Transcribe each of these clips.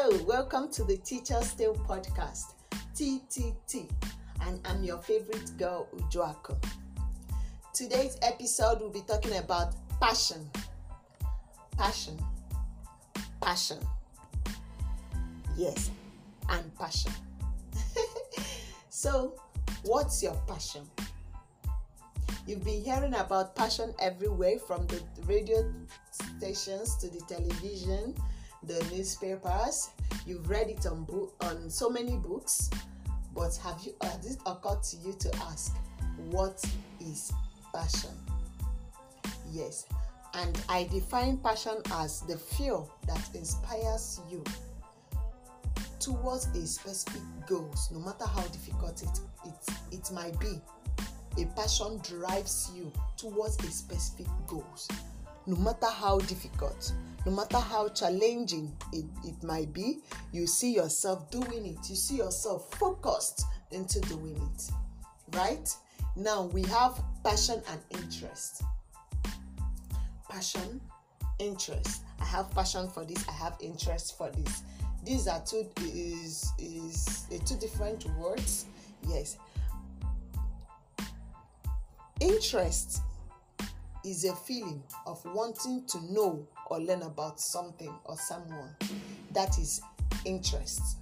Hello, welcome to the Teacher Still podcast, TTT, and I'm your favorite girl, Ujoako. Today's episode will be talking about passion. Passion. Passion. Yes, and passion. so, what's your passion? You've been hearing about passion everywhere from the radio stations to the television, the newspapers. You've read it on book on so many books, but have you has it occurred to you to ask what is passion? Yes, and I define passion as the fuel that inspires you towards a specific goals, no matter how difficult it, it, it might be. A passion drives you towards a specific goals, no matter how difficult, no matter how challenging it, it might be. You see yourself doing it. You see yourself focused into doing it. Right now, we have passion and interest. Passion, interest. I have passion for this. I have interest for this these are two is is uh, two different words yes interest is a feeling of wanting to know or learn about something or someone. That is interest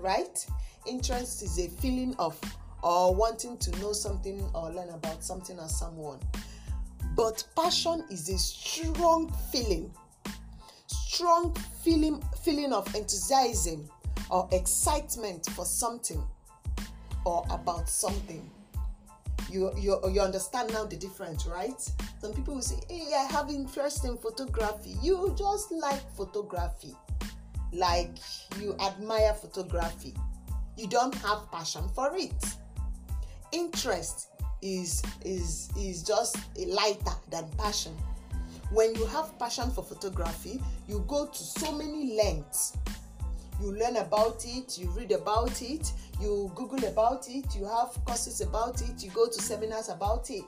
right? Interest is a feeling of or wanting to know something or learn about something or someone. But passion is a strong feeling strong feeling feeling of enthusiasm or excitement for something or about something you you you understand now the difference right? Some people will say hey i have interest in photography. You just like photography. Like you admire photography. You don't have passion for it. Interest is is is just a lighter than passion. When you have passion for photography you go to so many lengths you learn about it you read about it you google about it you have courses about it you go to seminars about it.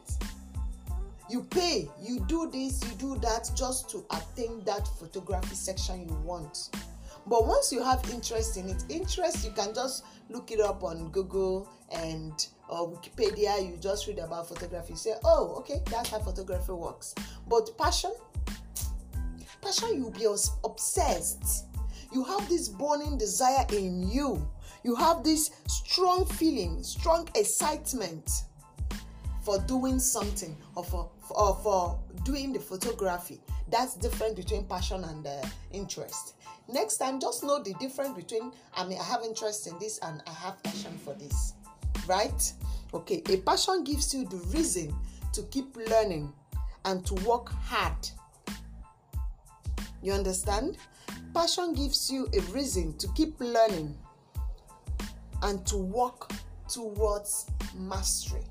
You pay you do this you do that just to attain that photography section you want. But once you have interest in it interest you can just look it up on google and or wikipedia you just read about photography. Say oh okay that's how photography works. But passion? Passion you'll be obsessed you have this burning desire in you. You have this strong feeling strong excitement for doing something or for, or for doing the photography. That's different between passion and uh, interest. Next time just know the difference between i mean i have interest in this and i have passion for this right? Okay a passion gives you the reason to keep learning and to work hard. You understand passion gives you a reason to keep learning and to work towards mastery.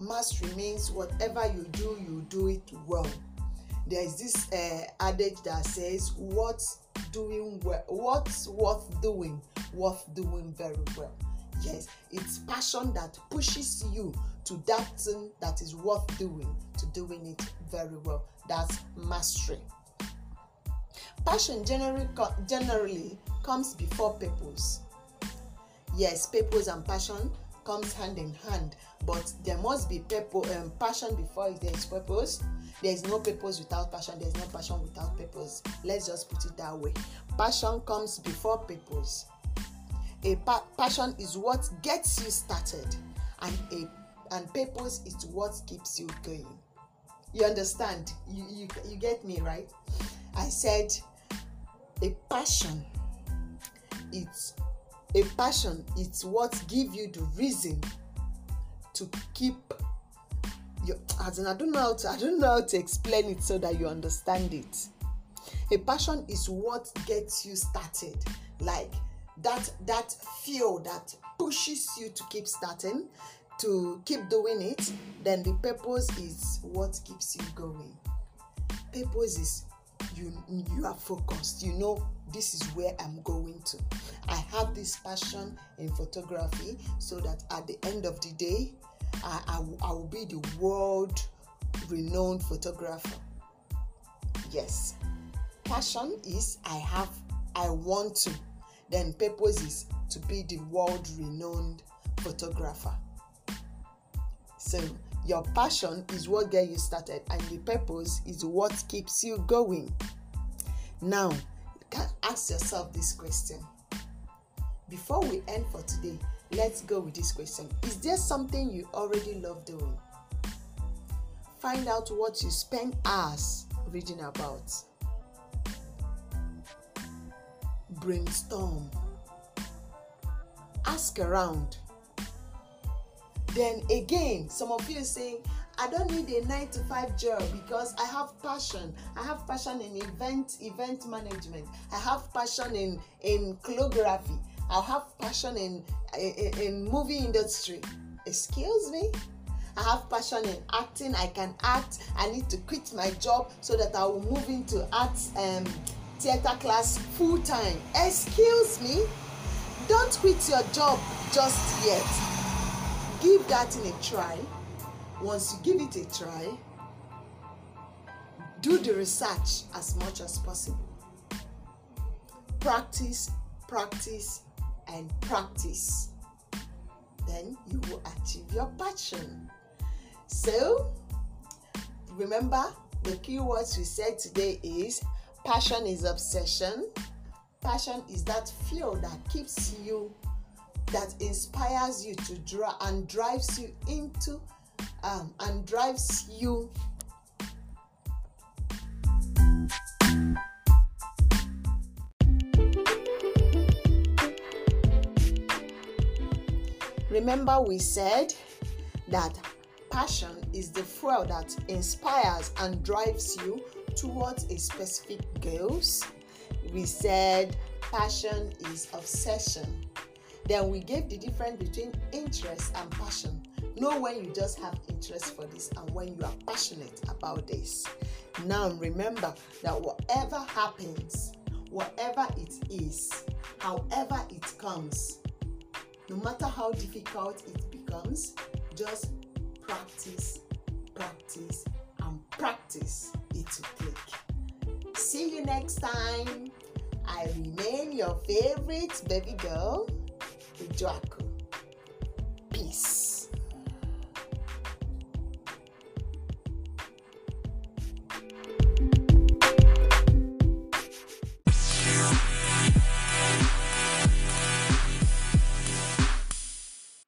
Mastery means whatever you do you do it well. There is this uh, adage that says what's doing well what's worth doing worth doing very well. Yes it's passion that pushes you to that thing that is worth doing to doing it very well. That's mastery passion generally generally comes before purpose. Yes purpose and passion comes hand in hand but there must be purpose, um, passion before there is purpose. There is no purpose without passion there is no passion without purpose. Let's just put it that way. Passion comes before purpose. A pa- passion is what gets you started and a and purpose is what keeps you going. You understand? You you, you get me right? I said a passion. It's a passion. It's what give you the reason to keep your as in, i don't know how to i don't know how to explain it so that you understand it. A passion is what gets you started. Like that that fuel that pushes you to keep starting to keep doing it then the purpose is what keeps you going. Purpose is you you are focused. You know this is where i'm going to. I have this passion in photography so that at the end of the day i, I, I will be the world renowned photographer. Yes. Passion is i have I want to. Then purpose is to be the world renowned photographer. So your passion is what gets you started, and the purpose is what keeps you going. Now, you can ask yourself this question. Before we end for today, let's go with this question Is there something you already love doing? Find out what you spend hours reading about. Brainstorm. Ask around. Then again, some of you are saying, I don't need a nine to five job because I have passion. I have passion in event event management. I have passion in in calligraphy. I have passion in, in in movie industry. Excuse me. I have passion in acting. I can act. I need to quit my job so that I will move into art um, theater class full time. Excuse me. Don't quit your job just yet. Give that in a try. Once you give it a try, do the research as much as possible. Practice, practice, and practice. Then you will achieve your passion. So, remember the keywords we said today is passion is obsession. Passion is that fuel that keeps you, that inspires you to draw and drives you into, um, and drives you Remember, we said that passion is the fuel that inspires and drives you towards a specific goals. We said passion is obsession. Then we gave the difference between interest and passion. Know when you just have interest for this and when you are passionate about this. Now remember that whatever happens, whatever it is, however it comes, no matter how difficult it becomes, just practice, practice, and practice it to click. See you next time. I remain your favorite baby girl, Jack. Peace.